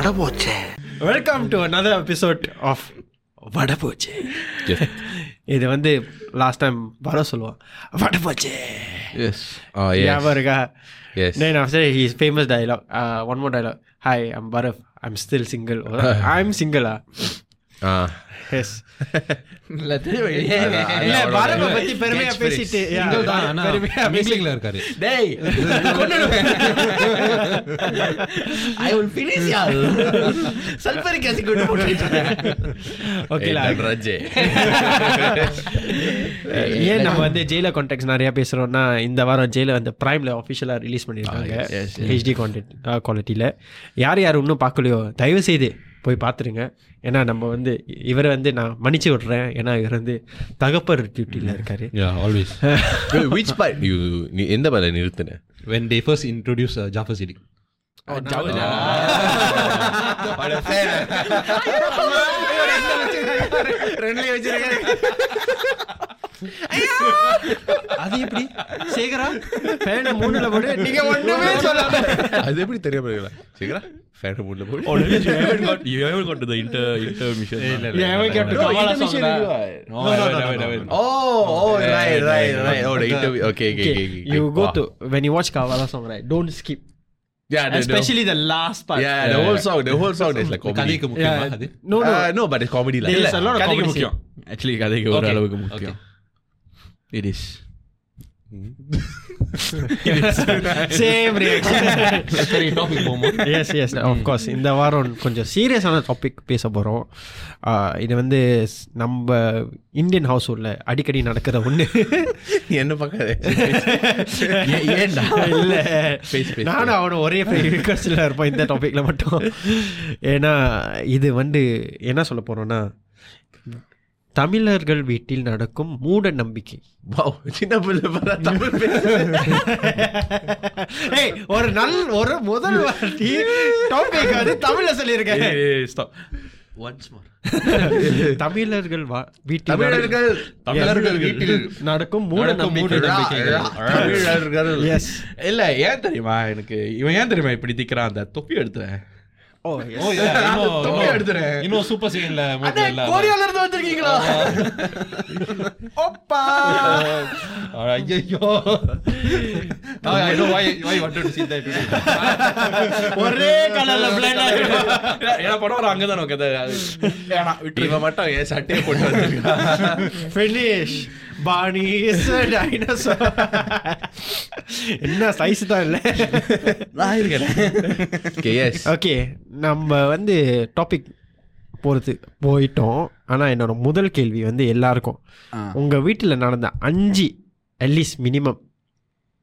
வடபோச்சே welcome to another episode of வடபோச்சு இது வந்து last time வர சொல்லுவான் வடபோச்சு Yes. Oh, yes. ஞாபகம் இருக்கா Yes. Then after that, his famous dialogue, uh, one more dialogue. Hi, I'm Barav. I'm still single. Yes. இல்ல பத்தி பெருமையா பேசிட்டு பெருமையா இருக்காரு டேய் I will finish ya sulphuric acid கொண்டு போட்டு. ஏன் நம்ம வந்து ஜெயில கான்டாக்ட்ஸ் நிறைய பேசுறோம்னா இந்த வாரம் ஜெயில வந்து பிரைம்ல ஆஃபிஷியலா ரிலீஸ் பண்ணிருக்காங்க ஹெச்டி கான்டென்ட் குவாலிட்டியில யார் யார் இன்னும் பார்க்கலையோ தயவு செய்து போய் பார்த்துருங்க. ஏன்னா நம்ம வந்து இவரை வந்து நான் மன்னிச்சு விட்றேன். ஏன்னா இவர் வந்து தகப்பர் டியூட்டியில் இருக்காரு. Yeah always. Wait, Which part? You நீ எந்த பால நிறுத்தின? When they first introduce uh, Jafar Siddiq அது எப்படி சேகரா ஃபேனை மூணுல போட்டு நீங்க ஒண்ணுமே சொல்லாம அது எப்படி தெரியாம இருக்கலாம் சீக்கிரம் ஃபேன் மூட்ல போடு Oh, really? You haven't got you haven't got to the inter intermission. ஏன் கேட்டு கமலா song தான். no, no, no, no, no. Oh, oh, right, right, right. Oh, the interview. Okay, okay, Okay, okay. okay. you go Wow. to when you watch Kavala song right don't skip Yeah, the, especially the last part the, yeah, the whole song, the whole song is like comedy. கதைக்கு முக்கியமா yeah அது no no Uh, no, but it's comedy like. There's a lot of கதைக்கு comedy முக்கியம் actually கதைக்கு ஒரு Okay. அளவுக்கு முக்கியம் Same reaction சரி டாபிக் போமா எஸ் எஸ் ஆஃப் கோர்ஸ் இந்த வாரம் கொஞ்சம் சீரியஸான டாபிக் பேச போகிறோம் இது வந்து நம்ம இந்தியன் ஹவுஸ் ஹோல்டில் அடிக்கடி நடக்கிற ஒன்று நீ என்ன பார்க்காத ஏன்டா? இல்லை. நானும் அவனும் ஒரே ரிக்வஸ்டில் இருப்போம் இந்த டாப்பிக்கில் மட்டும். ஏன்னா இது வந்து என்ன சொல்ல போகிறோன்னா தமிழர்கள் வீட்டில் நடக்கும் மூட நம்பிக்கை. சின்ன பிள்ளை தமிழ் ஏய் ஒரு நல் ஒரு முதல் வாட்டி டாபிக் வந்து தமிழ்ல சொல்லியிருக்கேன் தமிழர்கள் தமிழர்கள் தமிழர்கள் வீட்டில் நடக்கும் மூட நம்பிக்கை தமிழர்கள். இல்ல ஏன் தெரியுமா எனக்கு இவன் ஏன் தெரியுமா இப்படி திக்கிறான் அந்த தொப்பி எடுத்துறேன். ஓ ஓ இன்னும் சூப்பர் சீன்ல கோரியால இருந்து வந்திருக்கீங்களா? ஓப்பா. ஐயோ I know why why want to see that ஒரே கலர்ல பிளேண்ட் ஆயிடும் படம் அங்க தான் ஏனா விட்டு இவன் மட்டும் என் சட்டையை போட்டு வந்திருக்கான்? ஃபினிஷ் பாணி டைனோசர் என்ன சைஸ் தான் இல்லை. நான் இருக்கேன். ஓகே நம்ம வந்து டாபிக் போகிறது போயிட்டோம். ஆனால் என்னோட முதல் கேள்வி வந்து எல்லாருக்கும். உங்கள் வீட்டில் நடந்த அஞ்சு அட்லீஸ்ட் மினிமம்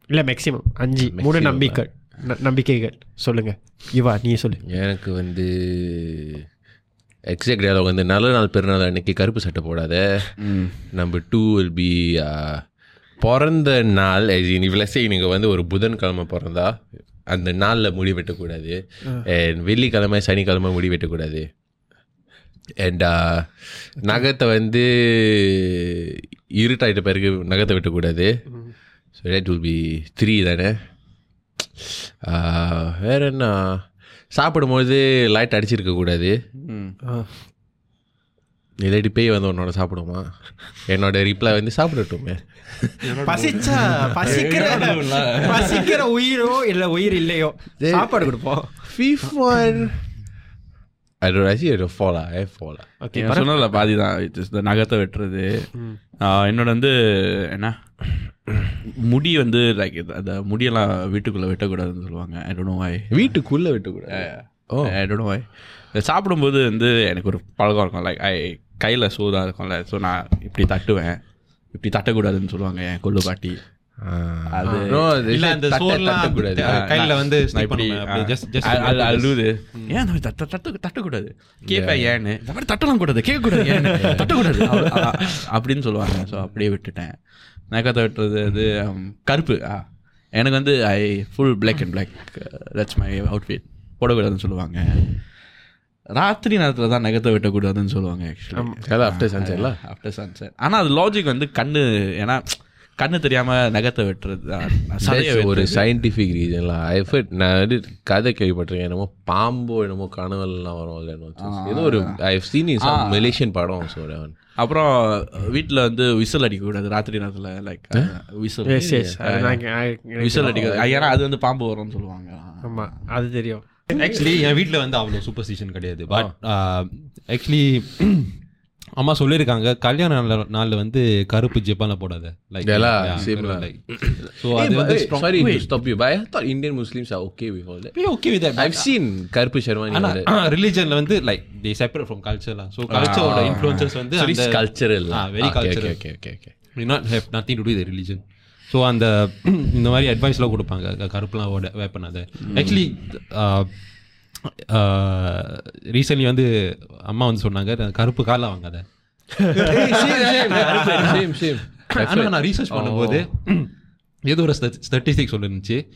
இல்லை மேக்ஸிமம் அஞ்சு மூட Maximum. நம்பிக்கை ந- நம்பிக்கைகள் சொல்லுங்க. இவா நீ சொல்லு. எனக்கு வந்து எக்ஸாக்ட் டயலாக் வந்து நல்ல நாள் பெருநாள் அன்னைக்கு கருப்பு சட்டை போடாத. நம்பர் டூ வில் பி பிறந்த நாள் இவ்வளோ நீங்கள் வந்து ஒரு புதன்கிழமை பிறந்தா அந்த நாளில் முடி வெட்டக்கூடாது. அண்ட் வெள்ளிக்கிழமை சனிக்கிழமை முடி வெட்டக்கூடாது. அண்ட் நகத்தை வந்து இருட்டாயிட்ட பிறகு நகத்தை வெட்டக்கூடாது. So that will be three தானே? ஆஹ், வேற என்ன? சாப்பிடும்போது லைட் அடிச்சிருக்க கூடாது. இல்லாட்டி பேய் வந்து உன்னோட சாப்பிடுமா? என்னோட ரிப்ளை வந்து சாப்பிடட்டுமே. பசிச்சா பசிக்கிற பசிக்கிற உயிரோ இல்லை உயிர் இல்லையோ சாப்பாடு கொடுப்போம். ஃபீஃப் I don't fall lah. I fall lah. Okay சொன்னல பாதி தான். இந்த நகத்தை வெட்டுறது. என்னோட வந்து என்ன? முடி வந்து லைக் அந்த முடியெல்லாம் வீட்டுக்குள்ள வெட்டக்கூடாதுன்னு சொல்லுவாங்க. ஐ டோன்ட் நோ வை வீட்டுக்குள்ள விட்டுக்கூடாது? ஓ. ஐ டோன்ட் நோ வை சாப்பிடும்போது வந்து எனக்கு ஒரு பழக்கம் இருக்கும். லைக் ஐ கையில் சூதாக இருக்கும்ல. ஸோ நான் இப்படி தட்டுவேன். இப்படி தட்டக்கூடாதுன்னு சொல்லுவாங்க என் கொள்ளு பாட்டி. சோர்லாம் தட்டக்கூடாது. கேட்பேன் ஏன்னு. தட்டலாம் கூடாது கேட்கக்கூடாது ஏன்னு. தட்டக்கூடாது அப்படின்னு சொல்லுவாங்க. ஸோ அப்படியே விட்டுட்டேன். நகத்தை வெட்டுறது அது கருப்பு. எனக்கு வந்து I full black and black that's my outfit போடக்கூடாதுன்னு சொல்லுவாங்க. ராத்திரி நேரத்தில் தான் நகத்தை வெட்டக்கூடாதுன்னு சொல்லுவாங்க ஆக்சுவலி அதான் after sunset ல? ஆஃப்டர் சன்செட் ஆனால் அது லாஜிக் வந்து கண்ணு ஏன்னா கண்ணு தெரியாம நகத்தை வெட்டுறது ஒரு. சயின்டிஃபிக் ரீசன்லாம் ஐ ஃபட் நான் வந்து கதை கேள்விப்பட்டிருக்கேன் என்னமோ பாம்போ என்னமோ கனவெல்லாம் வரும் அதுல என்னமோ ஏதோ ஒரு I seen in some Malaysian படம் சொல்றேன் அப்புறம் வீட்ல வந்து விசில் அடிக்க கூடாது ராத்திரி நேரத்துல லைக் விசில். விசில் அடிக்க ஏன்னா அது வந்து பாம்பு வரும்னு சொல்லுவாங்க. ஆமா அது தெரியும். ஆக்சுவலி என் வீட்டில் வந்து அவ்வளோ சூப்பர்ஸ்டிஷன் கிடையாது. பட் ஆக்சுவலி அம்மா சொல்லியிருக்காங்க கல்யாண நாள்ல வந்து கருப்பு ஜெப்பான போடாத. Like lah. ஸோ அது வந்து Hey, sorry to stop you but I thought Indian Muslims are okay with all that. Okay with I've seen கருப்பு ஷர்வானி ஆனா ரிலிஜன்ல வந்து லைக் தே செப்பரேட் ஃப்ரம் கல்ச்சர்லாம் ஸோ கல்ச்சரோட இன்ஃப்ளூயன்சஸ் வந்து அந்த ஆ very cultural okay, okay. We not have nothing to to the religion so அந்த இந்த மாதிரி அட்வைஸ்லாம் கொடுப்பாங்க கருப்புலாம் ஓட வே பண்ணாத ஆக்சுவலி ரீசென்ட்லி வந்து அம்மா வந்து சொன்னாங்க கருப்பு காலில் வாங்காத. ஆனால் நான் ரீசர்ச் பண்ணும்போது ஏதோ ஒரு ஸ்டட்டிஸ்டிக் சொல்லிருந்துச்சு.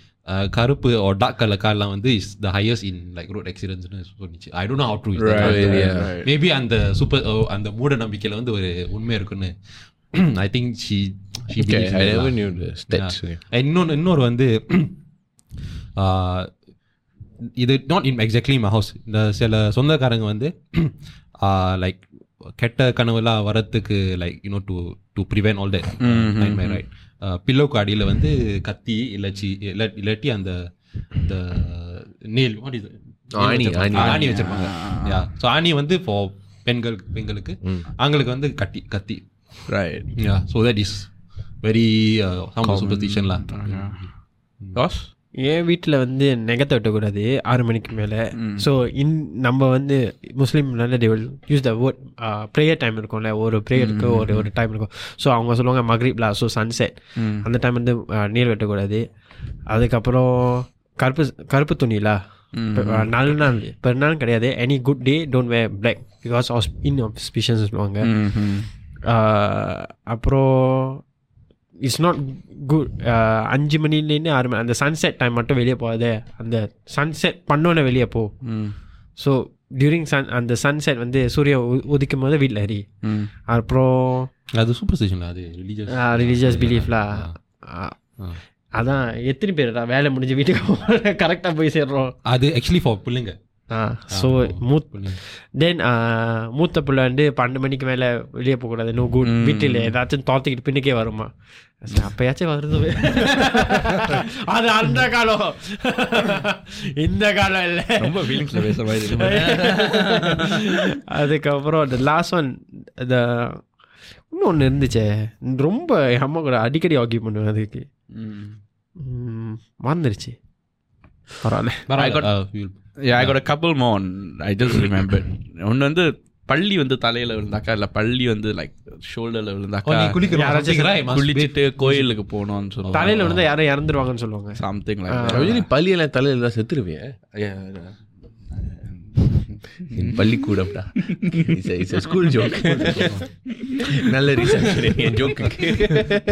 கருப்பு or dark கலர் கார்லாம் வந்து is the highest in like road ஆக்சிடென்ட்ஸ்னு சொல்லிச்சு I don't know how. Maybe அந்த சூப்பர் அந்த மூட நம்பிக்கையில் வந்து ஒரு உண்மை இருக்குன்னு. I think she. இன்னொன்று இன்னொரு வந்து இது not in exactly my house இந்த சில சொந்தக்காரங்க வந்து லைக் கெட்ட கனவுலாம் வரத்துக்கு like you know to to prevent all my right பில்லோக்கு அடியில் வந்து கத்தி இல்லாச்சி இல்ல இல்லாட்டி அந்த இந்த நேல் ஆணி, ஆணி. வச்சிருப்பாங்க. யா ஸோ ஆணி வந்து ஃபார் பெண்கள் பெண்களுக்கு ஆண்களுக்கு வந்து கட்டி கத்தி. Right ya so that is very சூப்பர்ஸ்டிஷன்லாம் என் வீட்டில் வந்து நெகத்தை வெட்டக்கூடாது ஆறு மணிக்கு மேலே. ஸோ இன் நம்ம வந்து முஸ்லீம் நல்ல தேவல் use the word prayer time இருக்கும்ல ஒரு ப்ரேயருக்கு ஒரு ஒரு டைம் இருக்கும். ஸோ அவங்க சொல்லுவாங்க மக்ரீப்லா ஸோ சன்செட் அந்த டைம் வந்து uh, நீர் வெட்டக்கூடாது. அதுக்கப்புறம் கருப்பு கருப்பு துணிலா நல்ல நாள் பெருநாள் கிடையாது. Any good day don't wear black because as in auspicious சொல்லுவாங்க. Uh, அப்புறம் இட்ஸ் நாட் குட் அஞ்சு மணிலேருந்து ஆறு மணி அந்த சன்செட் டைம் மட்டும் வெளியே போகாத. அந்த சன்செட் பண்ணோன்னே வெளியே போ. ஸோ டியூரிங் சன் அந்த சன்செட் வந்து சூரியன் உ- உதிக்கும் போது வீட்டில் எரி அப்புறம் அது சூப்பர்ஸ்டிஷன் அது ரிலீஜியஸ் ரிலீஜியஸ் பிலீஃப்லா அதான் எத்தனை பேர்டா வேலை முடிஞ்சு வீட்டுக்கு கரெக்டாக போய் சேர்றோம். அது ஆக்சுவலி ஃபார் பிள்ளைங்க. ஸோ மூத் தென் மூத்த பிள்ளை வந்து பன்னெண்டு மணிக்கு மேலே வெளியே போகக்கூடாது நோ குட் வீட்டில் ஏதாச்சும் தோத்துக்கிட்டு பின்னுக்கே வருமா? அப்பயாச்சும் வருது. அது அந்த காலம். இந்த காலம் இல்லை. ரொம்ப ஃபீலிங்ஸ்ல மாதிரி. அதுக்கப்புறம் அந்த லாஸ்ட் ஒன் இந்த இன்னொன்று இருந்துச்சே. ரொம்ப என் அம்மா கூட அடிக்கடி ஆக்கி பண்ணுவேன் அதுக்கு. மறந்துருச்சு. பரவாயில்ல. பரவாயில்ல we'll- Yeah, I got a couple more. on- I just remembered. ஒன்று வந்து பள்ளி வந்து தலையில விழுந்தாக்கா இல்ல பள்ளி வந்து லைக் ஷோல்டர்ல Oh, விழுந்தாக்கா குளிச்சுட்டு கோயிலுக்கு போகணும்னு சொல்லுவாங்க. தலையில் விழுந்தா யாரும் இறந்துருவாங்கன்னு சொல்லுவாங்க. சம்திங் லைக் பள்ளியெல்லாம் தலையில தான் செத்துருவேன் என் பள்ளிக்கூடம்டா இட்ஸ் ஸ்கூல் ஜோக் நல்ல ரீசன் என் ஜோக்கு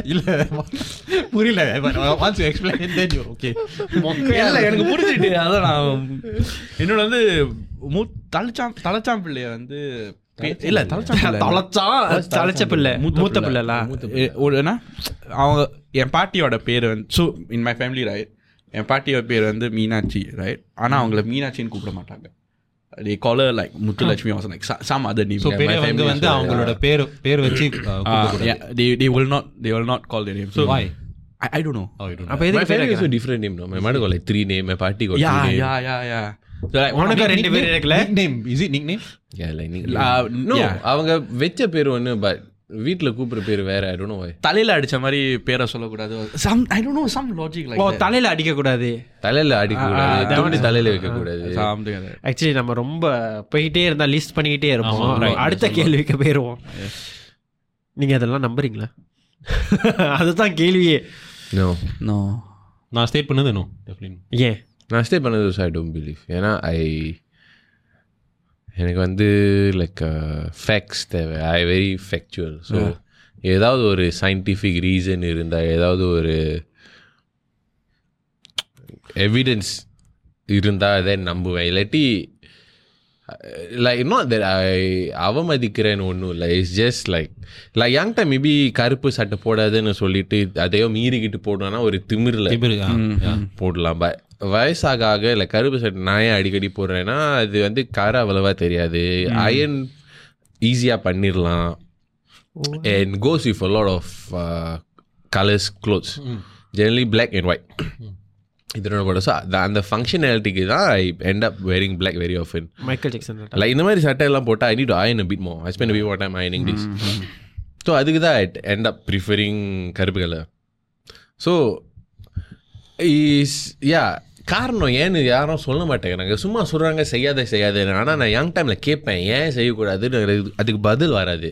இல்ல புரியல you explain then you're okay இல்ல எனக்கு புரிஞ்சுட்டு அதான் நான் என்னோட வந்து மூ தலைச்சாம் தலைச்சாம் பிள்ளைய வந்து இல்ல தலைச்ச பிள்ளை மூத்த பிள்ளைலா எ- ஒரு என்ன அவங்க என் பாட்டியோட பேர் வந்து so in my family right என் பாட்டியோட பேர் வந்து மீனாட்சி ரைட் ஆனா அவங்கள மீனாட்சின்னு கூப்பிட மாட்டாங்க they call her like Muthulakshmi was like so- some other name so Yeah, பெரிய my வந்து family வந்து also, அவங்களோட பேர் பேர் வச்சு uh, uh, கூப்பிடக்கூடாது. yeah, they they will not they will not call their name so Why? I, I don't know Oh, you don't அப்போ know. My எதுக்கு பேர் family also வைக்கிறாங்க? different name no my mother got like three name my party got yeah two name yeah yeah yeah so like உனக்கு one- ரெண்டு பேர் இருக்குல்ல Nickname, is it nickname? yeah like nick uh, no yeah. அவங்க வெச்ச பேர் ஒண்ணு but வீட்ல கூப்பிடுற பேர் வேற ஐ டோன்ட் நோ வை தலையில அடிச்ச மாதிரி பேரை சொல்லக்கூடாது. Some I don't know some logic oh like தலையில் அடிக்கக்கூடாது. தலையில அடிக்க கூடாது தூண்டி தலையில வைக்க கூடாது சம்திங் ஆக்சுவலி நம்ம ரொம்ப போயிட்டே இருந்தா லிஸ்ட் பண்ணிக்கிட்டே இருப்போம். அடுத்த கேள்விக்கு போயிடுவோம் நீங்க அதெல்லாம் நம்புறீங்களா? அதுதான் கேள்வியே. No. நோ நான் ஸ்டேட் பண்ணது நோ ஏன்? நான் ஸ்டே பண்ணது ஐ டோன்ட் பிலீவ் ஏன்னா ஐ எனக்கு வந்து லைக் ஃபேக்ட்ஸ் தேவை. ஐ வெரி ஃபேக்சுவல் ஸோ ஏதாவது ஒரு சயின்டிஃபிக் ரீசன் இருந்தால் ஏதாவது ஒரு எவிடன்ஸ் இருந்தால் அதை நம்புவேன். இல்லாட்டி லைக் நாட் தட் ஐ அவமதிக்கிறேன்னு ஒன்றும் இல்லை. It's just like like young time maybe கருப்பு சட்டை போடாதுன்னு சொல்லிட்டு அதையோ மீறிக்கிட்டு போடணும்னா ஒரு திமிரில். போடலாம். பட் வயசாக ஆக இல்லை கருப்பு சட்டை நான் ஏன் அடிக்கடி போடுறேன்னா அது வந்து கரை அவ்வளவா தெரியாது. அயன் ஈஸியாக பண்ணிடலாம் with a lot of uh, colors clothes. generally black and white. இதனோட கூட. ஸோ அந்த ஃபங்க்ஷனாலிட்டிக்கு தான் I end up wearing black very often. Michael Jackson like இந்த மாதிரி சட்டை எல்லாம் போட்டால் I need more. I spend a bit more time ironing this. So அதுக்கு தான் ஐ end up preferring கருப்பு கலர் ஸோ இஸ் யா காரணம் ஏன்னு யாரும் சொல்ல மாட்டேங்கிறாங்க. சும்மா சொல்கிறாங்க செய்யாத செய்யாத. ஆனால் நான் யங் டைமில் கேட்பேன் ஏன் செய்யக்கூடாதுன்னு? அதுக்கு பதில் வராது.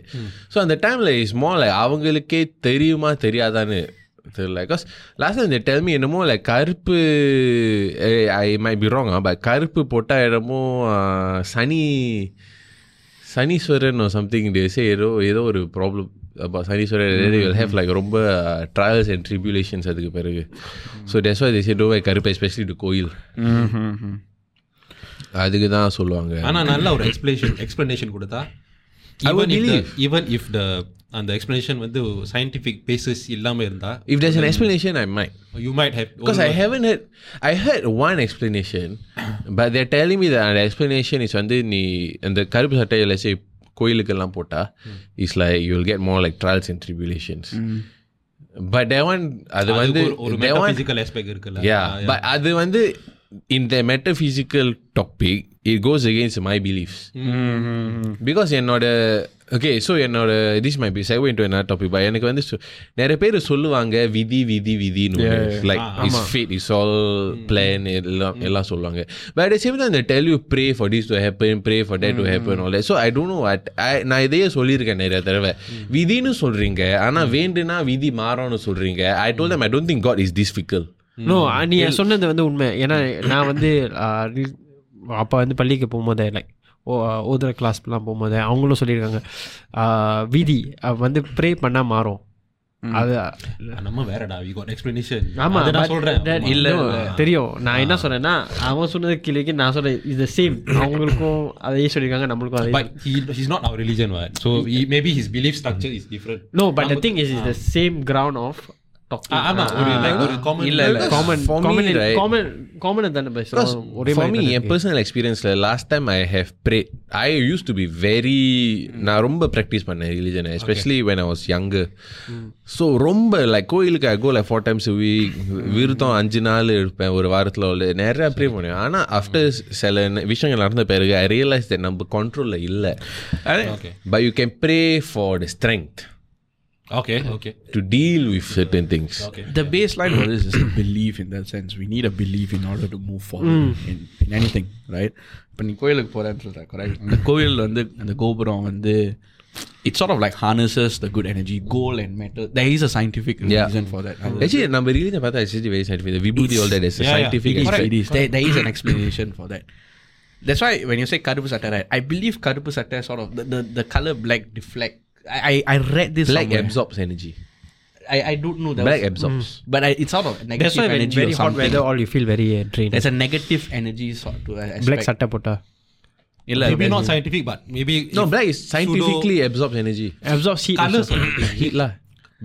ஸோ அந்த டைமில் இஸ் லைக் அவங்களுக்கே தெரியுமா தெரியாதான்னு தெரியல. பிகாஸ் லாஸ்ட் இந்த டெல்மி என்னமோ லைக் கருப்பு I may be wrong but கருப்பு போட்டால் என்னமோ ஆஹ், சனி சனீஸ்வரன் சம்திங் டேஸே ஏதோ ஏதோ ஒரு ப்ராப்ளம் அப்போ சனீஸ்வரன் வில் ஹேவ் லைக் ரொம்ப ட்ராவல்ஸ் அண்ட் ட்ரிபியூலேஷன்ஸ் அதுக்கு பிறகு. ஸோ டெஸ் வை தேசே டோ கருப்பு எஸ்பெஷலி டு கோயில். அதுக்கு தான் சொல்லுவாங்க. ஆனா நல்ல ஒரு எக்ஸ்பிளேஷன் எக்ஸ்பிளனேஷன் கொடுத்தா I would believe. Even if the அந்த எக்ஸ்பிளனேஷன் வந்து சயின்டிஃபிக் பேசிஸ் இல்லாம இருந்தா if there's an explanation I might you might have Because I haven't heard, I heard one explanation, but they're telling me that அந்த explanation is வந்து நீ அந்த கருப்பு சட்டை let's say கோயிலுக்கெல்லாம் போட்டா is like you will get more like trials and tribulations but that one அது வந்து ஒரு that one- மெட்டாபிசிக்கல் ஆஸ்பெக்ட் இருக்குல்ல yeah but அது வந்து in the metaphysical topic it goes against my beliefs because என்னோட okay so என்னோட this might be segue into another topic but எனக்கு வந்து சொ- நிறைய பேர் சொல்லுவாங்க விதி விதி விதின்னு like is fate is all plan எல்லாம் எல்லாம் சொல்லுவாங்க but at the same time they tell you pray for this to happen pray for that to happen all that so I don't know what I நான் இதையே சொல்லியிருக்கேன் நிறைய தடவை விதின்னு சொல்றீங்க ஆனா வேண்டுனா விதி மாறும்னு சொல்றீங்க I told them I don't think God is this fickle no நீ சொன்னது வந்து உண்மை ஏன்னா நான் வந்து அப்போ வந்து பள்ளிக்கு போகும்போது லைக் ஓ ஓதுற கிளாஸ்லாம் போகும்போது அவங்களும் சொல்லியிருக்காங்க. விதி வந்து ப்ரே பண்ணால் மாறும். அது நம்ம வேறடா எக்ஸ்பிளனேஷன் ஆமா நான் but சொல்றேன். இல்ல தெரியும். நான் என்ன சொல்றேன்னா அவன் சொன்னது கிளிக்கு நான் சொல்றேன் இது சேம் அவங்களுக்கும் அதையே சொல்லியிருக்காங்க நம்மளுக்கும் அதே but he he's not our religion what? So he, maybe his belief structure is different. No but the thing is is the same ground of time I have prayed, I used to be very, நான் ரொம்ப practice பண்ணேன் ரிலிஜனை especially I was younger. So ரொம்ப like கோயிலுக்கு like four times a week விருத்தம் அஞ்சு நாள் இருப்பேன் ஒரு வாரத்தில் உள்ள நிறையா ப்ரே பண்ணுவேன். ஆனால் ஆஃப்டர் சில விஷயங்கள் நடந்த பிறகு ஐ ரியலைஸ் that நம்ம கண்ட்ரோலில் இல்லை. But you can pray for strength okay okay to deal with certain things okay The baseline for this is a belief in that sense. We need a belief in order to move forward in, in anything, right? இப்போ நீ கோயிலுக்கு போகிறேன்னு சொல்கிற correct அந்த கோயில் வந்து அந்த கோபுரம் வந்து it's sort of like harnesses the good energy gold and metal there is a scientific Yeah. reason for that அது- Actually, நம்ம ரிலீஜன் பார்த்தா actually very scientific. The vibhuti all that is a Yeah, yeah. scientific It is, aspect. it is. There, there is an explanation for that. That's why when you say karupu satta, right? I believe karupu satta sort of the, the, the color black deflect. I, I, I read this Black somewhere. absorbs energy. I, I don't know that. Black was- absorbs. But I, it's sort of negative That's why when energy very or hot something. weather all you feel very uh, drained. There's a negative energy sort to uh, Black aspect. சட்டை போட்டா இல்ல, maybe when not you- scientific but maybe No, if black is scientifically absorbs energy. absorb heat colors also. Heat lah.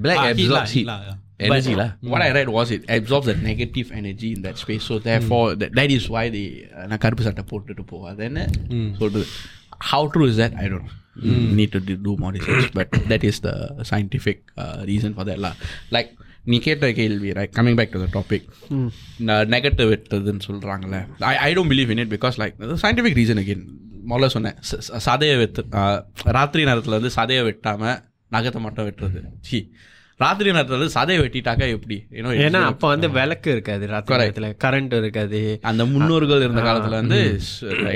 Black Ah, heat lah, absorbs heat heat. lah, yeah. Energy but lah. What I read was it absorbs the negative energy in that space. So therefore, that, that is why they uh, நான் கருப்பு சட்டை போட்டுட்டு போவாதுன்னு சொல்றது how true is that I don't know. Need to do do more research, but that is the scientific uh, reason for that lah. Like நீ கேட்ட கேள்வி right coming back to the topic negative வெட்டுறதுன்னு சொல்கிறாங்கல்ல I I don't believe in it because like scientific reason again முதல்ல சொன்னேன் சதையை வெத்து ராத்திரி நேரத்தில் வந்து சதையை வெட்டாமல் நகத்தை மட்டும் வெட்டுறது. சி ராத்திரி நேரத்தில் வந்து சதையை வெட்டிட்டாக்கா எப்படி? ஏன்னா அப்ப வந்து விளக்கு இருக்காது ராத்திரி நேரத்துல கரண்ட் இருக்காது. அந்த முன்னோர்கள் இருந்த காலத்தில் வந்து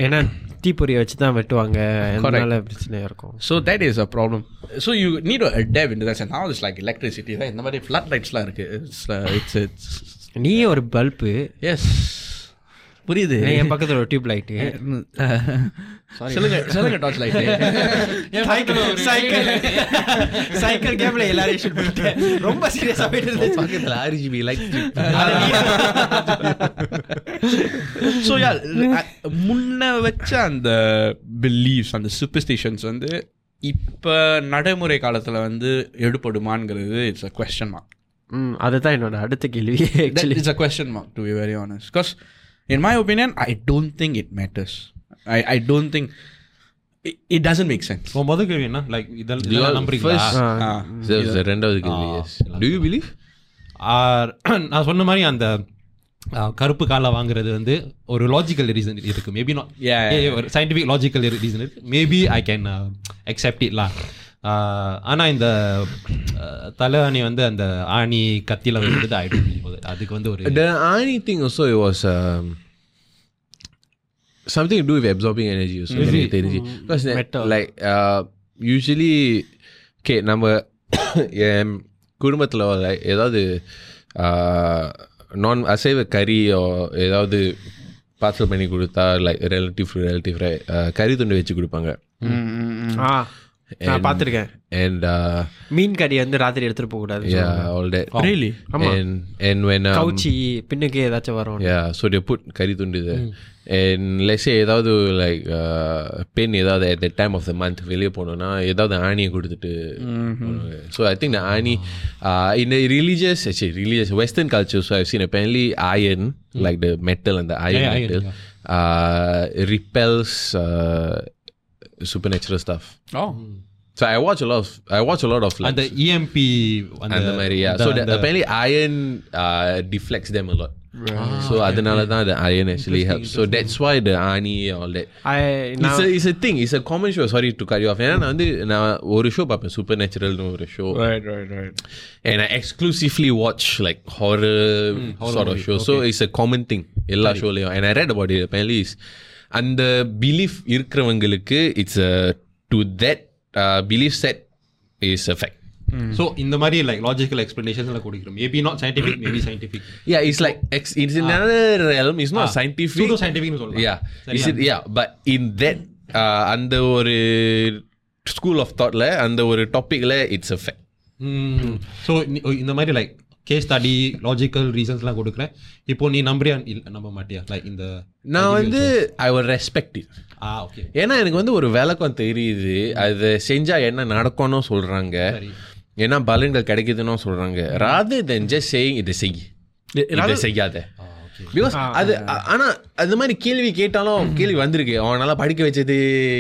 ஏன்னா தீப்பொறியை வச்சு தான் வெட்டுவாங்க. அதனால பிரச்சனையா இருக்கும். So that is a problem so you need adapt in that now it's like electricity தான் இந்த மாதிரி ஃப்ளட் லைட்ஸ்லாம் இருக்குது இட்ஸ் இட்ஸ் நீ ஒரு பல்பு எஸ் புரியுது. என் பக்கத்துல ஒரு டியூப் லைட்டு சொல்லுங்க சொல்லுங்க torch light cycle cycle cycle கேம்ல எல்லாரையும் ஷூட் பண்ணிட்டேன். ரொம்ப சீரியஸா போயிட்டு இருந்துச்சு. பக்கத்தில் RGB light strip. So yeah முன்ன வச்ச அந்த பிலீஃப்ஸ் அந்த சூப்பர்ஸ்டிஷன்ஸ் வந்து இப்போ நடைமுறை காலத்தில் வந்து எடுபடுமாங்கிறது இட்ஸ் அ கொஸ்டின் மார்க் ம் அதுதான் என்னோட அடுத்த கேள்வி it's a question mark to be very honest because in my opinion I don't think it matters I I don't think it doesn't make sense இப்போ முதல் கேள்வி என்ன? லைக் You இதெல்லாம் all நம்புறீங்களா? first- So, so ரெண்டாவது கேள்வி yes. Do you believe? Or நான் சொன்ன மாதிரி அந்த ஆ, கருப்பு காலை வாங்குறது வந்து ஒரு லாஜிக்கல் ரீசன் இருக்கு. மேபி நாட் Yeah, yeah, ஒரு சயின்டிஃபிக் லாஜிக்கல் ரீசன் இருக்கு. மேபி ஐ கேன் அக்செப்ட் இட்லாம் ஆனால் இந்த தலை ஆணி வந்து அந்த ஆணி கத்தியில் வந்து டோன்ட் அதுக்கு வந்து ஒரு The Ani thing also it was um, something to do with absorbing energy also. because that, Metal. like uh, usually okay நம்ம என் குடும்பத்தில் ஏதாவது நான் அசைவ கறி or ஏதாவது பார்சல் பண்ணி கொடுத்தா லைக் ரிலேட்டிவ் ரிலேட்டிவ் கறி துண்டு வச்சு கொடுப்பாங்க. ஆ. நான் பார்த்துருக்கேன் and uh, மீன் கறி வந்து ராத்திரி எடுத்துட்டு போக கூடாது yeah all that Really? and and when um, கவுச்சி பின்னுக்கு ஏதாச்சும் வரும் Yeah, so they put கறி துண்டு there. And let's say ஏதாவது லைக் பெண் ஏதாவது at the time of the month வெளியே போனோம்னா ஏதாவது ஆணியை கொடுத்துட்டு ஸோ ஐ திங்க் ஆணி in the religious actually religious western culture so I've seen apparently iron like the metal and the iron Yeah, iron, metal uh, repels uh, supernatural stuff O so I watch a lot of I watch a lot of like அந்த E இஎம்பி அந்த மாதிரி yeah so that apparently iron uh, deflects them a lot so அதனால தான் the iron actually helps so that's why the ani all that I it's நான் a, it's a thing it's a common show sorry to cut you off ஏன்னா நான் வந்து நான் ஒரு show பார்ப்பேன் super நேச்சுரல்னு ஒரு show right right right and I exclusively watch like horror, sort of show. So it's a common thing. எல்லா ஷோலையும் and I read about it apparently is அந்த belief இருக்கிறவங்களுக்கு it's to that belief set is a fact. So இந்த மாதிரி like logical எக்ஸ்பிளனேஷன்ஸ்ல கொடுக்குறோம் maybe not scientific maybe scientific yeah it's like ex- it's in another realm it's not scientific. Pseudo சயின்டிஃபிக்னு சொல்லலாம் yeah. is it yeah but in that uh, அந்த ஒரு school of தாட்ல அந்த ஒரு டாபிக்ல இட்ஸ் a fact. ஸோ இந்த மாதிரி like case study logical ரீசன்ஸ்லாம் கொடுக்குறேன். இப்போ நீ நம்புறியா? இல்ல நம்ப மாட்டியா? லைக் இந்த நான் வந்து I will respect it ah okay ஏன்னா எனக்கு வந்து ஒரு விளக்கம் தெரியுது. அது செஞ்சா என்ன நடக்கும்னு சொல்றாங்க. ஏன்னா பலன்கள் கிடைக்குதுன்னு சொல்றாங்க. ராதர் தென் ஜஸ்ட் சேயிங் இதை செய். இதை செய்யாத. பிகாஸ் அது ஆனா அந்த மாதிரி கேள்வி கேட்டாலும் கேள்வி வந்திருக்கு. அவனால படிக்க வச்சது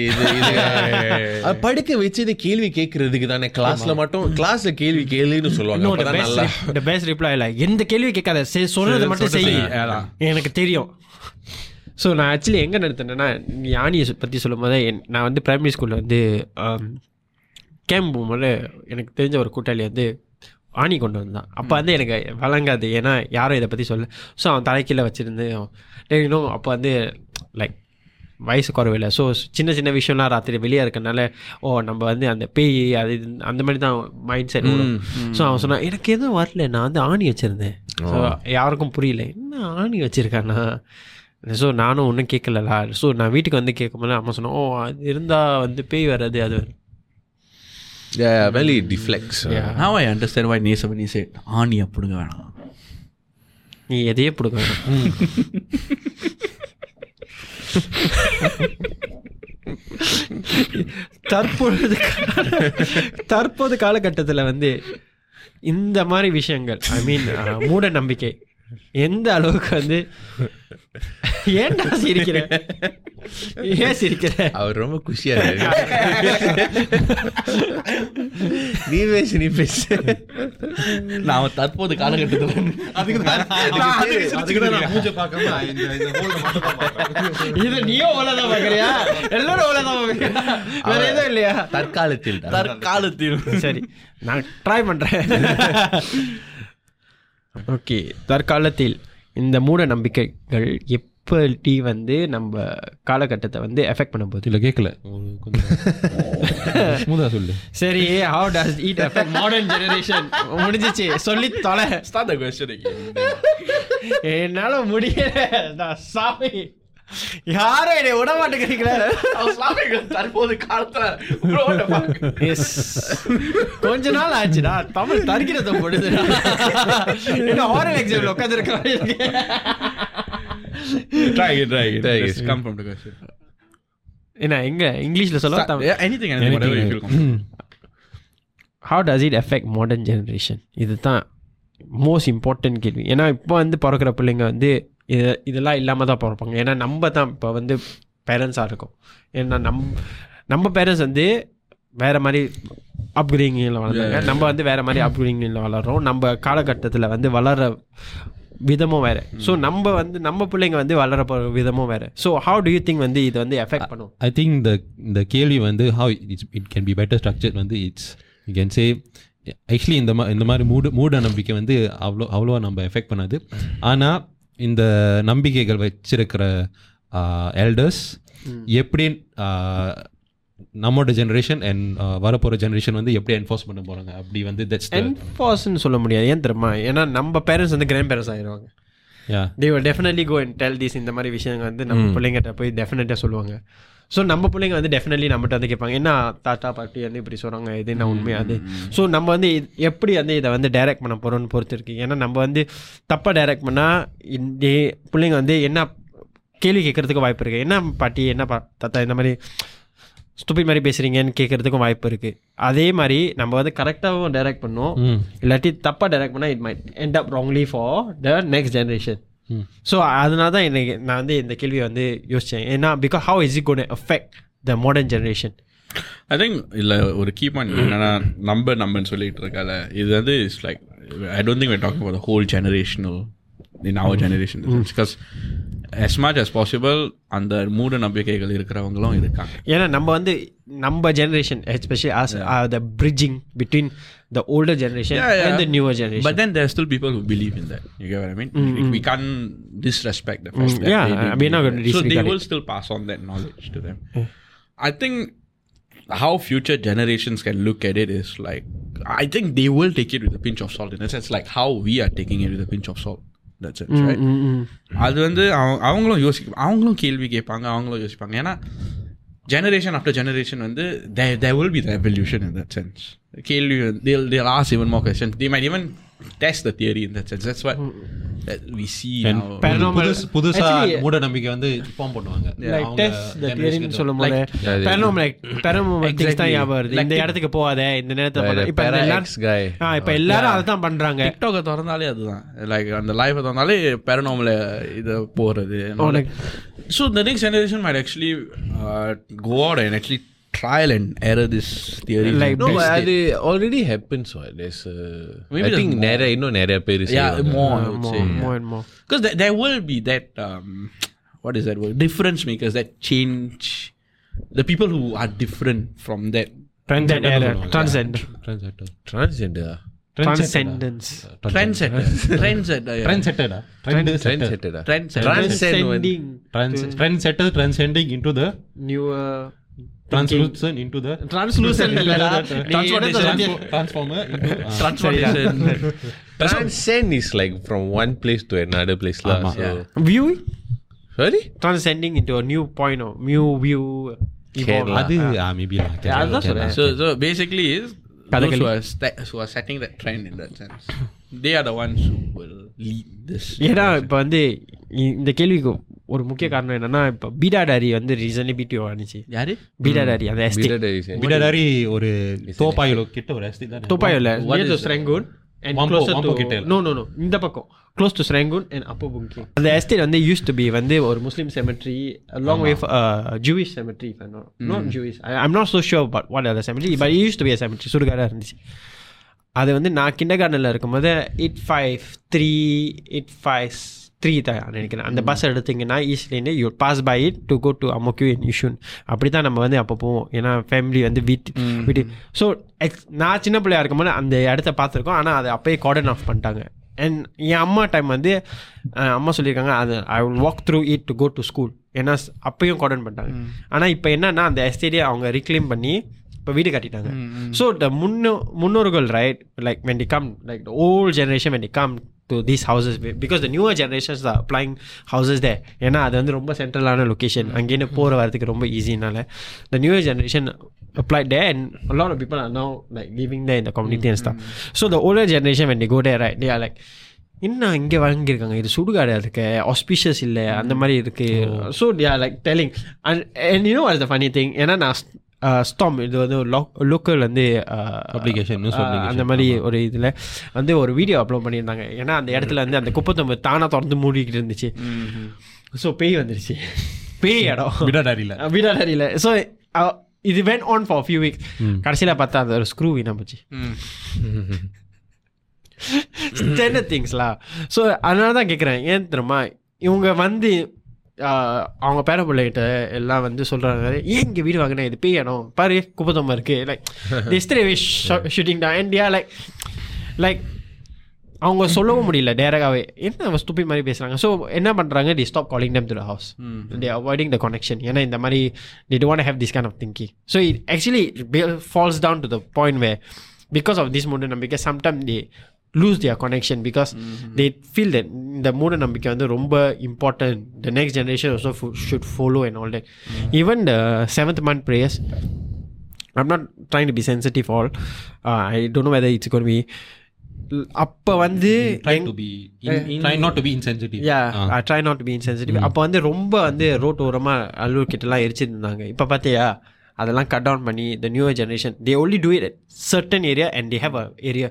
இது படிக்க வச்சது கேள்வி கேட்கறதுக்கு தானே. கிளாஸ்ல மட்டும் கிளாஸ்ல கேள்வி கேளுன்னு சொல்லுவாங்க. நல்லா. பெஸ்ட் ரிப்ளை இல்லை. எந்த கேள்வி கேட்காத. சொல்றது மட்டும் செய். எனக்கு தெரியும். ஸோ நான் ஆக்சுவலி எங்கே நடத்தினேன்னா நீ ஆணியை பற்றி சொல்லும் போதே நான் வந்து பிரைமரி ஸ்கூலில் வந்து கேம்ப் போகும்போது எனக்கு தெரிஞ்ச ஒரு கூட்டாளி வந்து ஆணி கொண்டு வந்தான். அப்போ வந்து எனக்கு வழங்காது. ஏன்னா யாரும் இதை பற்றி சொல்ல ஸோ அவன் தலைக்கீழ வச்சுருந்து இன்னும் அப்போ வந்து லைக் வயசு குறவில்லை. ஸோ சின்ன சின்ன விஷயம்லாம் ராத்திரி வெளியே இருக்கனால ஓ நம்ம வந்து அந்த பேய் அது அந்த மாதிரி தான் மைண்ட் செட் ஸோ அவன் சொன்னான் எனக்கு எதுவும் வரல. நான் வந்து ஆணி வச்சுருந்தேன். ஸோ யாருக்கும் புரியல. என்ன ஆணி வச்சுருக்கானா? ஸோ நானும் ஒன்றும் கேட்கலலா ஸோ நான் வீட்டுக்கு வந்து கேட்கும்போது அம்மா சொன்னோம் ஓ அது இருந்தால் வந்து பேய் வர்றது அது வரும் yeah, really deflects uh, Now I understand why நேசவனி said ஆணி அப்படிங்க வேணாம் நீ எதையே பிடுங்க வேணாம். தற்பொழுது தற்போது காலகட்டத்தில் வந்து இந்த மாதிரி விஷயங்கள் ஐ மீன் மூட நம்பிக்கை எந்த அளவுக்கு வந்து ஏன்டா சிரிக்கிற? ஏன் சிரிக்கிற? அவர் ரொம்ப குஷியா நீ பேசு நீ பேசு. நான் தற்போது காலகட்டத்தில் இது நீயும் ஓலதான் பாக்குறியா எல்லாரும் ஓலதான் பாக்குறியா வேற எதுவும் இல்லையா? தற்காலத்தில். தற்காலத்தில். சரி நான் ட்ரை பண்றேன். ஓகே தற்காலத்தில் இந்த மூட நம்பிக்கைகள் எப்படி வந்து நம்ம காலகட்டத்தை வந்து எஃபெக்ட் பண்ண போகுது. இல்ல கேட்கல கொஞ்சம் சொல்லு. சரி how does it effect modern generation முடிஞ்சிச்சு. சொல்லி தொலை. The question again. என்னால முடியல. நான் சாமி. யாரும் என்னை விட மாட்டேங்கிறீங்களே. தற்போது காலத்துல. Bro, what the fuck? Yes கொஞ்ச நாள் ஆச்சுடா தமிழ் தரிக்கிறத போடுதுடா என்ன ஹாரல் எக்ஸாம்ல உட்காந்துருக்க try it, try it. Try it. come from the question. என்ன எங்க? இங்கிலீஷ்ல சொல்ல feel comfortable. How does it effect modern generation இதுதான் மோஸ்ட் இம்பார்ட்டன்ட் கேள்வி. ஏன்னா இப்போ வந்து பிறக்கிற பிள்ளைங்க வந்து இது இதெல்லாம் இல்லாமல் தான் பிறப்பாங்க. ஏன்னா நம்ம தான் இப்போ வந்து பேரண்ட்ஸாக இருக்கும். ஏன்னா நம் நம்ம பேரண்ட்ஸ் வந்து வேறு மாதிரி அப்கிரேடிங்கில் வளர்ந்தாங்க. நம்ம வந்து வேறு மாதிரி அப்கிரேடிங்கில் வளர்றோம். நம்ம காலகட்டத்தில் வந்து வளர விதமும் வேறு. ஸோ நம்ம வந்து நம்ம பிள்ளைங்க வந்து வளர போகிற விதமும் வேறு. So how do you think வந்து இது வந்து எஃபெக்ட் பண்ணும்? ஐ திங்க் இந்த இந்த கேள்வி வந்து how it's it can be better structure வந்து it's you can say actually இந்த மா இந்த மாதிரி மூடு மூட நம்பிக்கை வந்து அவ்வளோ அவ்வளோவா நம்ம எஃபெக்ட் பண்ணாது. ஆனால் இந்த நம்பிக்கைகள் வச்சிருக்கிற எல்டர்ஸ் எப்படி நம்மளோட ஜென்ரேஷன் அண்ட் வரப்போகிற ஜென்ரேஷன் வந்து எப்படி என்ஃபோர்ஸ் பண்ண போகிறாங்க அப்படி வந்து தட்ஸ் என்ஃபோர்ஸ்னு சொல்ல முடியாது. ஏன் தெரியுமா? ஏன்னா நம்ம பேரண்ட்ஸ் வந்து கிராண்ட் பேரண்ட்ஸ் ஆயிடுவாங்க தே will definitely go and tell this இந்த மாதிரி விஷயங்கள் வந்து நம்ம பிள்ளைங்கிட்ட போய் டெஃபினட்டாக சொல்லுவாங்க. ஸோ நம்ம பிள்ளைங்க வந்து டெஃபினெட்லி நம்மகிட்ட வந்து கேட்பாங்க என்ன தாத்தா பாட்டி வந்து இப்படி சொல்கிறாங்க இது என்ன உண்மையா அது? ஸோ நம்ம வந்து எப்படி வந்து இதை வந்து டைரக்ட் பண்ண போகிறோம்னு பொறுத்து இருக்கு. ஏன்னா நம்ம வந்து தப்பாக டைரக்ட் பண்ணால் இந்த பிள்ளைங்க வந்து என்ன கேள்வி கேட்கறதுக்கு வாய்ப்பு இருக்குது என்ன பாட்டி என்ன பா தாத்தா இந்த மாதிரி ஸ்டூபிட் மாதிரி பேசுகிறீங்கன்னு கேட்கறதுக்கும் வாய்ப்பு இருக்குது அதே மாதிரி நம்ம வந்து கரெக்டாகவும் டைரக்ட் பண்ணோம். இல்லாட்டி தப்பாக டைரக்ட் பண்ணால் it might end up wrongly for the next generation so அதனால தான் எனக்கு நான் வந்து இந்த கேள்வியை வந்து யோசித்தேன் ஏன்னா because how is it gonna affect the modern generation I think இல்லை ஒரு கீ பாயிண்ட் என்னன்னா நம்பர் நம்பர்னு சொல்லிட்டு இருக்கால இது வந்து it's like I don't think talking for the whole generational in our generation because as much as possible அந்த மூட நம்பிக்கைகள் இருக்கிறவங்களும் இருக்காங்க ஏன்னா நம்ம வந்து நம்ம generation especially as the bridging between the older generation Yeah, yeah. And the newer generation But then there are still people who believe in that. You get what I mean? We can't disrespect the fact that Yeah, they do I mean, not believe gonna that. So they disregard will still pass on that knowledge to them. I think how future generations can look at it is like I think they will take it with a pinch of salt in a sense like how we are taking it with a pinch of salt. That's it, right? அது வந்து அவங்க- அவங்களும் யோசிக்க அவங்களும் கேள்வி கேட்பாங்க அவங்களும் யோசிப்பாங்க. ஏன்னா ஜெனரேஷன் ஆஃப்டர் ஜெனரேஷன் வந்து there will be the evolution in that sense கேள்வி there'll there'll as even more questions. They might even test the theory in that sense. That's what that we see now. Paranormal- புதுசு புதுசா Actually- மூட நம்பிக்கை வந்து form பண்ணுவாங்க. Like test த தியரின்னு சொல்லும் போது Yeah, they- paranormal like paranormal things தான். ஞாபகம் வருது. இந்த இடத்துக்கு போகாத இந்த நேரத்தில் இப்போ எல்லாரும். ஆ இப்போ எல்லாரும் அதை தான் பண்ணுறாங்க டிக்டாக்கை திறந்தாலே அதுதான். லைக் அந்த லைஃபை திறந்தாலே பேரனாமல இது உனக்கு so the next generation might actually go out and actually trial and error this theory. Like no, but they already happens. So there's uh, Maybe I think more. Nera, you know, Nera Paris. Yeah, more, yeah, more, say, more and more. Because th- there will be that um, what is that word? Difference makers that change the people who are different from that. Transcend error. Transgender. Transcendence. Trendsetter. Trendsetter. Trendsetter. Trendsetter. Trendsetter. Transcending. Trendsetter. Transcending into the newer translucent into the translucent இல்லடா நீ என்னத்த சொல்லிய? transformer into ah. Transformation. Transcend is like from one place to another place lah. ஆமா. So, view sorry? transcending into a new point of new view evolve. Kerala. அது ah, maybe lah. Yeah, அதான் சொல்றேன். so so basically is those Kathakali. who are, sta- who are setting that trend in that sense they are the ones who will lead this ஏன்னா இப்போ வந்து இ- இந்த கேள்விக்கு ஒரு முக்கிய காரணம் என்னன்னா இப்போ பீடா டாரி வந்து ரீசன்லி பிடிஓ ஆனிச்சு. யாரு? பீடா டாரி அந்த எஸ்டேட் Bidadari is- பிடடாரி ஒரு தோப்பாயிலோ கிட்ட ஒரு estate தானே? துப்பாயோல What near to is- Serangoon and Wampo- closer Wampo to கிட்ட இல்ல. நோ நோ நோ இந்த பக்கம். க்ளோஸ் டு ஸ்ரெங்கூன் அண்ட் அப்போ புங்கி அந்த எஸ்டேட் வந்து யூஸ் டு பி வந்து ஒரு Muslim cemetery long way Jewish cemetery not Jewish I am not so sure but what other cemetery but used to be cemetery சுடுகாடாக இருந்துச்சு. அது வந்து நான் கிண்டர் கார்டனில் இருக்கும்போது eight five three eight five three தான் நினைக்கிறேன். அந்த பஸ் எடுத்தீங்கன்னா ஈஸ்ட்லேருந்து you pass by it to go to Amoy Quee in Yishun அப்படி தான் நம்ம வந்து அப்போ போவோம். ஏன்னா ஃபேமிலி வந்து வீட்டு வீட்டு ஸோ எக்ஸ் நான் சின்ன பிள்ளையா இருக்கும்போது அந்த இடத்த பார்த்துருக்கோம். ஆனால் அதை அப்போயே கார்டன் ஆஃப் பண்ணிட்டாங்க. அண்ட் என் அம்மா டைம் வந்து அம்மா சொல்லியிருக்காங்க அது I will walk through it to go to school ஏன்னா அப்பயும் கார்டன் பண்ணிட்டாங்க. ஆனால் இப்போ என்னன்னா அந்த எஸ்டேடியை அவங்க ரீக்ளைம் பண்ணி இப்போ வீடு கட்டிட்டாங்க. ஸோ த முன்னோ முன்னோர்கள் right like when they come like old generation when they come to these houses because the newer generations the applying houses they ஏன்னா அது வந்து ரொம்ப சென்ட்ரலான லொக்கேஷன் அங்கேருந்து போகிற வரதுக்கு ரொம்ப ஈஸினால the newer generation applied there and a lot of people are now like living there in the community and stuff. So the older generation when they go there right they are like என்ன இங்கே வாங்கியிருக்காங்க இது சுடுகாடு இருக்கு auspicious இல்லை அந்த மாதிரி இருக்கு. So like telling and and you know அது ஃபனி திங் ஏன்னா நான் ஸ்டாம் இது வந்து ஒரு லோக்கல் வந்து publication. அந்த மாதிரி ஒரு இதில் வந்து ஒரு வீடியோ அப்லோட் பண்ணியிருந்தாங்க. ஏன்னா அந்த இடத்துல வந்து அந்த குப்பத்தொம்பு தானாக திறந்து மூடிக்கிட்டு இருந்துச்சு. ஸோ பேய் வந்துருச்சு. பேய் இடம். விடாடாரியில் விடாடரியில் ஸோ இது went on for few weeks கடைசியில் பார்த்தா அந்த ஒரு ஸ்க்ரூ வீணா போச்சு. சின்ன திங்ஸ்லா ஸோ அதனால தான் கேட்குறேன் ஏன் தெரியுமா? இவங்க வந்து அவங்க பேர பிள்ளைகிட்ட எல்லாம் வந்து சொல்கிறாங்க ஏன் இங்கே வீடு வாங்கினேன் இது பேய் இடம். பாரு குப்பத்தம்மா இருக்குது லைக் எஸ்டே ஷூட்டிங் தான் அண்ட் யா லைக் லைக் அவங்க சொல்லவும் முடியல டேரக்டாகவே என்ன ஸ்டூப்பி மாதிரி பேசுகிறாங்க ஸோ என்ன பண்ணுறாங்க they stop calling them to the house they avoiding the connection ஏன்னா இந்த மாதிரி they don't have this kind of thinking so it actually falls down to the point way because of this மூட நம்பிக்கை sometime they lose their connection because they feel that இந்த மூட நம்பிக்கை வந்து ரொம்ப important the next generation also should follow and all that even the seventh month prayers I'm not trying to be sensitive all. Uh, I don't know whether it's going to be. அப்போ வந்து try to be try not to be insensitive yeah I try not to be insensitive அப்போ வந்து ரொம்ப வந்து road ஓரமாக அல்லூர் கிட்டலாம் எரிச்சிருந்தாங்க. இப்போ பார்த்தியா அதெல்லாம் கட் டவுன் பண்ணி the new generation they only do it certain area and they have a area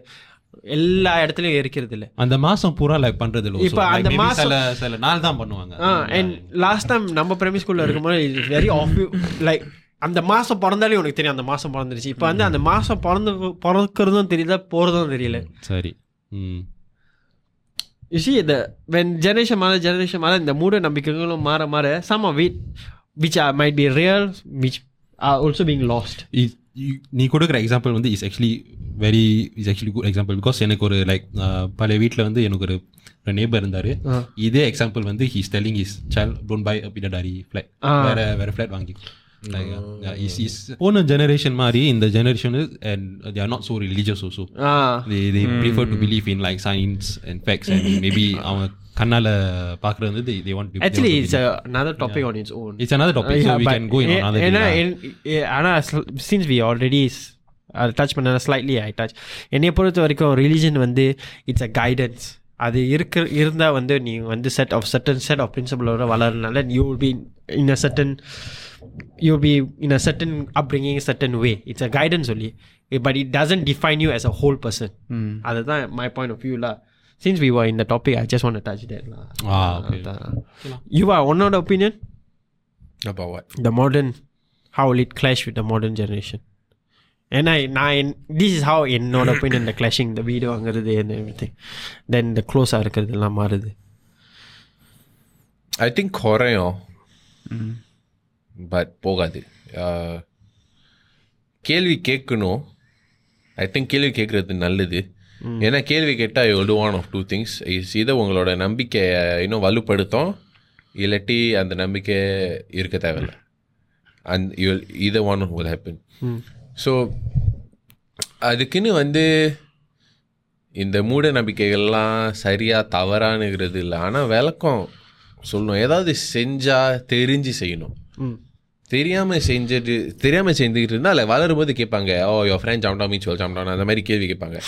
எல்லா இடத்துலையும் எரிக்கிறது இல்லை அந்த மாசம் பூரா லைக் பண்றது இல்ல இப்ப அந்த மாசம்- சில சில நாள் தான் பண்ணுவாங்க. அண்ட் லாஸ்ட் டைம் நம்ம பிரைமரி ஸ்கூலில் இருக்கும்போது இட்ஸ் வெரி ஆஃப் லைக் அந்த மாதம் பிறந்தாலே உனக்கு தெரியும் அந்த மாதம் பிறந்துருச்சு. இப்போ வந்து அந்த மாதம் பிறந்து பிறக்கிறதும் தெரியல போகிறதும் தெரியல. சரி. ம். You see the when generation மாற generation மாற இந்த மூட நம்பிக்கைகளும் மாற மாற some of it which are might be real which are also being lost. இ- இ- நீ கொடுக்குற எக்ஸாம்பிள் வந்து is actually very is actually good example because எனக்கு ஒரு லைக் பழைய வீட்டில் வந்து எனக்கு ஒரு நேபர் இருந்தார். இதே எக்ஸாம்பிள் வந்து he's telling is child don't buy Bidadari flat வேற வேற ஃப்ளாட் வாங்கி இஸ் இஸ் போன ஜெனரேஷன் மாதிரி இந்த generation and they are not so religious also ah they they prefer to believe in like science and facts and maybe அவங்க கண்ணால பார்க்குறது வந்து they, they want to actually they want it's to a, another topic on its own. Believe. it's another topic so Yeah, we but can go in A- another day ஏன்னா lah. என்- ஏ- ஆனா sl- since we already s- அது touch பண்ண slightly I touch என்னைய பொறுத்த வரைக்கும் religion வந்து it's a guidance அது இருக்க இருந்தால் வந்து நீ வந்து set of certain set of பிரின்சிபலோட வளரனால you will be in a certain you be in a certain upbringing certain way it's a guidance சொல்லி but it doesn't define you as a whole person அதுதான் my point of வியூலா Since we were in the topic I just want to touch that lah. Ah, okay. You are one of the opinion About what? the modern how will it clash with the modern generation and I நான் this is how என்னோட opinion the clashing the வீடு வாங்குறது and everything then the close இருக்கிறது எல்லாம் மாறுது I think குறையும் but போகாது Uh, கேள்வி கேட்கணும் ஐ திங்க் கேள்வி கேட்குறது நல்லது ஏன்னா கேள்வி கேட்டால் you do one of two things is இது உங்களோட நம்பிக்கையை இன்னும் வலுப்படுத்தும் இல்லாட்டி அந்த நம்பிக்கை இருக்க தேவையில்ல. அண்ட் யூ இதை ஒன் will happen. ஸோ அதுக்குன்னு வந்து இந்த மூட நம்பிக்கைகள்லாம் சரியாக தவறானுங்கிறது இல்லை. ஆனால் விளக்கம் சொல்லணும். ஏதாவது செஞ்சால் தெரிஞ்சு செய்யணும். தெரியாமல் செஞ்சுட்டு தெரியாமல் செஞ்சுக்கிட்டு இருந்தால் அதில் வளரும்போது கேட்பாங்க ஓ யோ ஃப்ரெண்ட் ஜாம்டா மீச்சுவல் ஜாம்டான் அந்த மாதிரி கேள்வி கேட்பாங்க.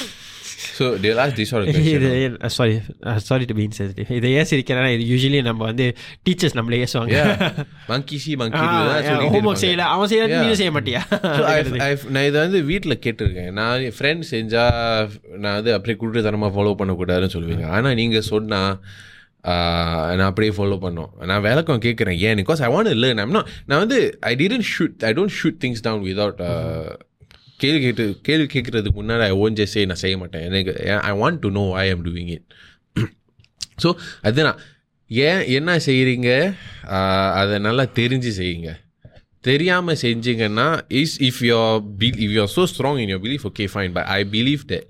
ஸோ டே லாஸ்ட் திஸ் இது sorry sorry to be insensitive இதை ஏன் சிரிக்கிறேன்னா இது யூஸ்வலி நம்ம வந்து டீச்சர்ஸ் நம்மளே ஏசுவாங்க மங்கி சி மங்கி ஹோம்ஒர்க் செய்யல. அவன் செய்யல நீ செய்ய மாட்டியா? நான் இதை வந்து வீட்டில் கேட்டிருக்கேன். நான் ஃப்ரெண்ட் செஞ்சால் நான் வந்து அப்படியே குருட்டுத்தனமாக ஃபாலோ பண்ணக்கூடாதுன்னு சொல்லுவீங்க. ஆனால் நீங்கள் சொன்னால் நான் அப்படியே ஃபாலோ பண்ணோம். நான் விளக்கம் கேட்குறேன். ஏன்? Because I want learn I'm நான் வந்து I didn't shoot I don't shoot things down without கேள்வி கேட்டு கேள்வி கேட்குறதுக்கு முன்னாடி ஐ ஓன் ஜே நான் செய்ய மாட்டேன். எனக்கு I want to know I am doing it so அதுதான். ஏன் என்ன செய்கிறீங்க அதை நல்லா தெரிஞ்சு செய்யுங்க. தெரியாமல் செஞ்சீங்கன்னா is if your bill if you are so strong in your belief okay fine but I believe that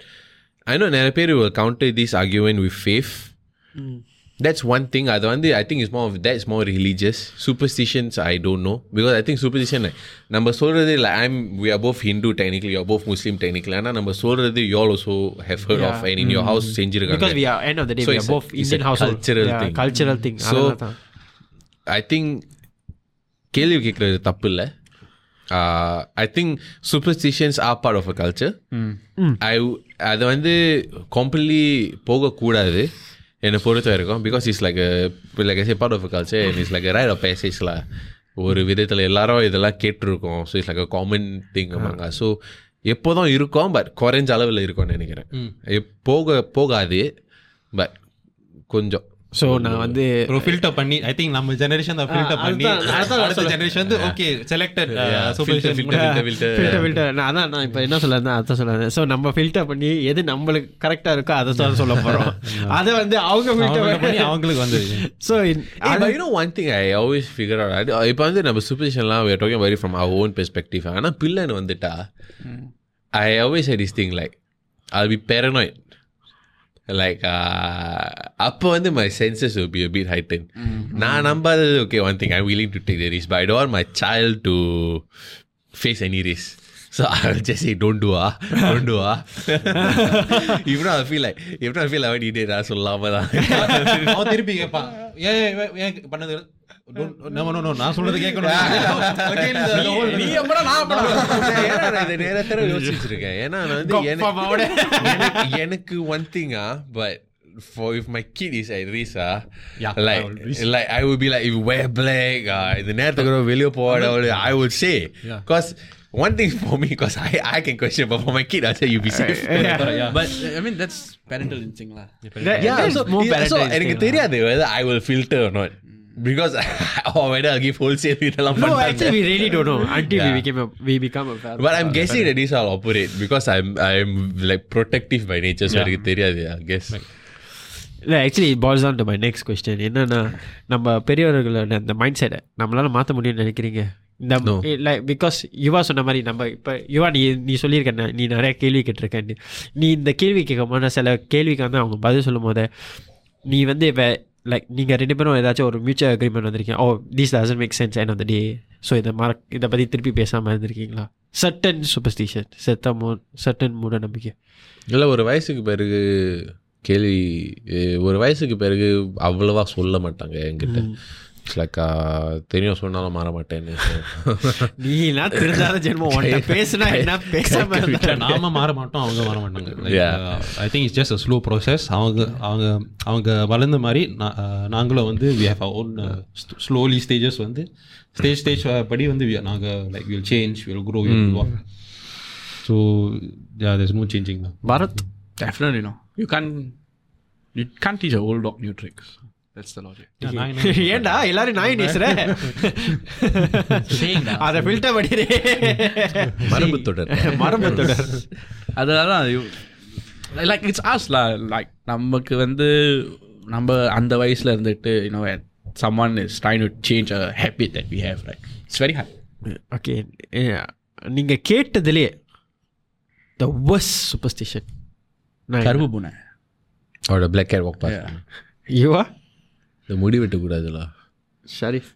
I know நிறைய பேர் counter this argument with faith that's one thing அது வந்து I think is more of that's more religious superstitions I don't know because I think superstition like நம்ம சொல்றது like I'm we are both Hindu technically you're both Muslim technically ஆனால் நம்ம சொல்றது you all also have heard of and in your house செஞ்சிருக்காங்க because we are end of the day So we it's are a- both it's a Indian household cultural Yeah, thing. cultural thing So- அதனால தான். I think கேள்வி கேட்குறது தப்பு இல்லை I think superstitions are part of a culture I அது வந்து completely போகக்கூடாது என்னை பொறுத்த வரைக்கும் because it's like like say part of culture and it's like rite of பேசேஜ்ல ஒரு விதத்தில் எல்லாரும் இதெல்லாம் கேட்டிருக்கோம். So it's like a common thing அமாங்க so எப்போதும் இருக்கும் பட் குறைஞ்ச அளவில் இருக்கும்னு நினைக்கிறேன். போக போகாது பட் கொஞ்சம் ஸோ நான் வந்து ஒரு ஃபில்டர் பண்ணி ஐ திங்க் நம்ம ஜெனரேஷன் தான் ஃபில்டர் பண்ணி அடுத்த ஜெனரேஷன் வந்து okay selected filter, filter, filter, filter. Filter filter நான் அதான் நான் இப்போ என்ன சொல்ல அதான் சொல்ல ஸோ நம்ம ஃபில்டர் பண்ணி எது நம்மளுக்கு கரெக்டாக இருக்கோ அதை தான் சொல்ல போகிறோம் அதை வந்து அவங்க ஃபில்டர் பண்ணி அவங்களுக்கு வந்து so one thing I always figure out அது- இப்போ வந்து நம்ம we are talking very from our own perspective. ஆனால் பிள்ளைன்னு வந்துட்டா I always say this thing like I'll be paranoid. like uh, அப்போ வந்து my senses will be a bit heightened நான் நம்பாதது okay one thing I'm willing to take the risk but I don't want my child to face any risk so I'll just say don't do ah don't do ah if not I feel like if not I feel like what you did ah சொல்லாம தான் அவன் திருப்பி கேட்பான் ஏன் ஏன், ஏன் பண்ணது Don't- no, no, no, நான் சொல்றது கேட்கணும் Again, the whole- ஏன்னா நான் இதை நிறைய தடவை யோசிச்சிருக்கேன். ஏன்னா நான் வந்து எனக்கு- எனக்கு- எனக்கு one thing ah, but for if my kid is at risk ah, Yeah, like I will risk. like I would be like if you wear black ah, இந்த நேரத்துக்கு கூட வெளிய போகாத I would say Yeah. because one thing for me because I I can question but for my kid I say you be safe. Yeah. But I mean that's parental instinct lah. Yeah, so, so எனக்கு தெரியாது whether I will filter or not Because or whether I'll give wholesale இதெல்லாம் No, பண்றாங்க. actually, we really don't know until we Yeah. became a, we become a. But I'm guessing that this all operate because I'm I'm like protective by nature, so எனக்கு தெரியாது I guess. இல்லை actually falls on to my next question என்னன்னா நம்ம பெரியவர்களோட அந்த mind செட்டை நம்மளால மாற்ற முடியும்னு நினைக்கிறீங்க இந்த. லைக் பிகாஸ் யுவா சொன்ன மாதிரி நம்ம இப்போ யுவா நீ நீ சொல்லியிருக்க ந- நிறைய கேள்வி கேட்டிருக்கேன் நீ இந்த கேள்வி கேட்கும் போது சில கேள்விக்கு வந்து அவங்க பதில் சொல்லும் போது நீ வந்து இப்போ லைக் நீங்கள் ரெண்டு பேரும் ஏதாச்சும் ஒரு மியூச்சுவல் அக்ரிமெண்ட் வந்திருக்கீங்க. ஓ this doesn't make sense end of the day so இதை மற இதை பற்றி திருப்பி பேசாமல் இருந்திருக்கீங்களா? சர்டன் சூப்பர்ஸ்டிஷன் செத்த மூ சர்டன் மூட நம்பிக்கை இல்லை ஒரு வயசுக்கு பிறகு கேள்வி ஒரு வயசுக்கு பிறகு அவ்வளவா சொல்ல மாட்டாங்க என்கிட்ட. லைக் தெரியும் சொன்னாலும் மாற மாட்டேன்னு. ஜென்மம். பேசுனா என்ன பேசாம இருந்தா? இல்ல, நாம மாற மாட்டோம் அவங்க மாற மாட்டாங்க. I think it's just a slow process அவங்க அவங்க அவங்க வளர்ந்த மாதிரி நா- அஹ், நாங்களும் வந்து we have own slowly stages வந்து ஸ்டேஜ் ஸ்டேஜ் படி வந்து we- நாங்க like will change will grow will so yeah there's no changing now. Bharath Definitely no. You can't you can't teach a old dog new tricks. That's the logic. Yeah, நான் என்ன- ஏன்டா? எல்லாரும் நாய் நேசுற அத filter பண்ணிடு. மரபு தொடர். மரபு தொடர். அதனால லைக் இட்ஸ் ஆஸ் லா லைக் நமக்கு வந்து நம்ம அந்த வயசுல இருந்துட்டு you know someone is trying to change a habit that we have right it's very hard. Okay நீங்க கேட்டதுலயே த worst சூப்பர்ஸ்டிஷன் கருப்பு பூனை. அவரோட black cat walk pass Yeah. யுவா இந்த முடி வெட்டக்கூடாதுல ஷரீஃப்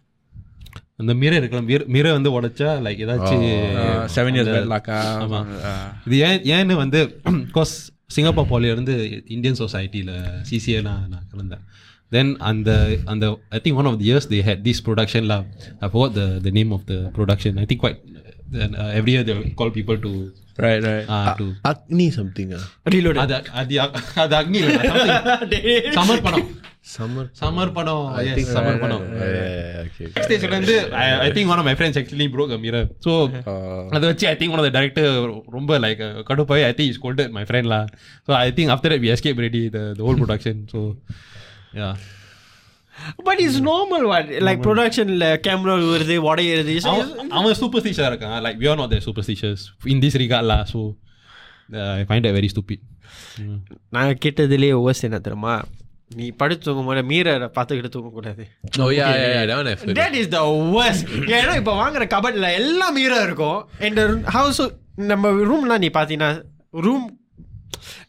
அந்த மிரர் இருக்கலாம். மிரர் வந்து உடைச்சா லைக் ஏதாச்சும் Uh, seven years bad luck ஆமா. uh, இது ஏன் ஏன்னு வந்து கோஸ் சிங்கப்பூர் போலில இருந்து இந்தியன் சொசைட்டியில் சிசிஏ நான் நான் கலந்தேன். தென் அந்த அந்த I think one of the years they had this ப்ரொடக்ஷன்ல I for the the name of the production I think quite every year they call people to right right. To Agni something reload அது அது அது அக்னி சமர்ப்பணம் summer சமர்ப்பணம் yes, சமர்ப்பணம் okay ஸ்டேஜ்ல இருந்து I think one of my friends actually broke mirror so அதை வச்சு I think one of director ரொம்ப like கடுப்பாய் I think is cold my friend law so I think after we escape ready the whole production so yeah but is normal what like ப்ரொடக்ஷன்ல camera வருது உடையிறது அவன் சூப்பர்ஸ்டிஷாக இருக்கான். Like we are not the superstitious in this ரிகார்ட்லா so I find a very stupid நான் கேட்டதுலேயே overs என்ன தெரியுமா? நீ படுத்து தூங்கும் போது மீரரை பார்த்துக்கிட்டு தூங்கக்கூடாது. That is the worst. ஏன்னா இப்போ வாங்குற கபட்ல எல்லாம் மீரா இருக்கும். இந்த ஹவுஸ் நம்ம ரூம்லாம் நீ பார்த்தீங்கன்னா ரூம்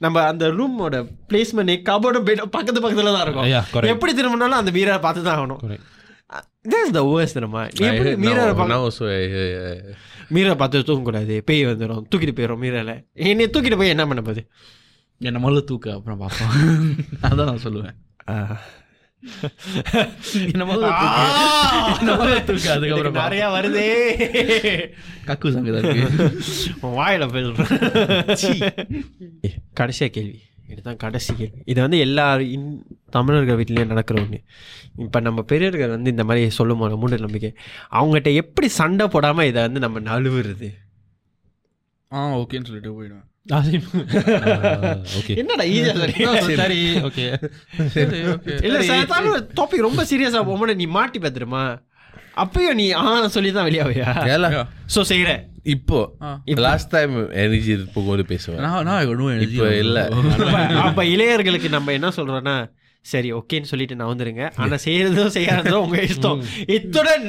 நம்ம அந்த ரூமோட பிளேஸ்மெண்ட் கபோர்டும் பெட் பக்கத்து பக்கத்துல தான் இருக்கும். எப்படி திரும்பினாலும் அந்த மீரரை பார்த்து தான் ஆகணும். தட் இஸ் த worst தெரியுமா நீ I எப்படி heard மீரரை பார்க்க. மீரரை பார்த்து தூங்கக்கூடாது. பேய் வந்துடும் தூக்கிட்டு போயிடும் மீரலை என்னை தூக்கிட்டு போய் என்ன பண்ண போகுது? என்ன முதல்ல தூக்கு அப்புறம் பார்ப்போம். அதான் நான் சொல்லுவேன். நிறைய வருதே. கக்கு வாயில கடைசியா கேள்வி. இதுதான் கடைசி கேள்வி. இது வந்து எல்லா இன் தமிழர்கள் வீட்லேயும் நடக்கிற ஒன்று இப்போ நம்ம பெரியவர்கள் வந்து இந்த மாதிரி சொல்லும் போது மூட நம்பிக்கை. அவங்ககிட்ட எப்படி சண்டை போடாமல் இதை வந்து நம்ம நழுவுறது? ஆ ஓகேன்னு சொல்லிட்டு போயிடுவேன். என்னடா ஈஸியாக சரி. ஓகே சரி ஓகே இல்லை டாபிக் ரொம்ப சீரியஸாக போகும்போது நீ மாட்டி பார்த்துருமா அப்பயும் நீ ஆ சொல்லி தான் வெளியாவியா ஸோ செய்கிற இப்போ. லாஸ்ட் டைம் எனர்ஜி போகும்போது பேசுவேன் நான் இப்போ இல்ல. அப்ப இளையர்களுக்கு நம்ம என்ன சொல்றோம்னா சரி ஓகேன்னு சொல்லிட்டு நான் வந்துருங்க. ஆனா செய்யறதும் செய்யாததும் உங்க இஷ்டம். இத்துடன்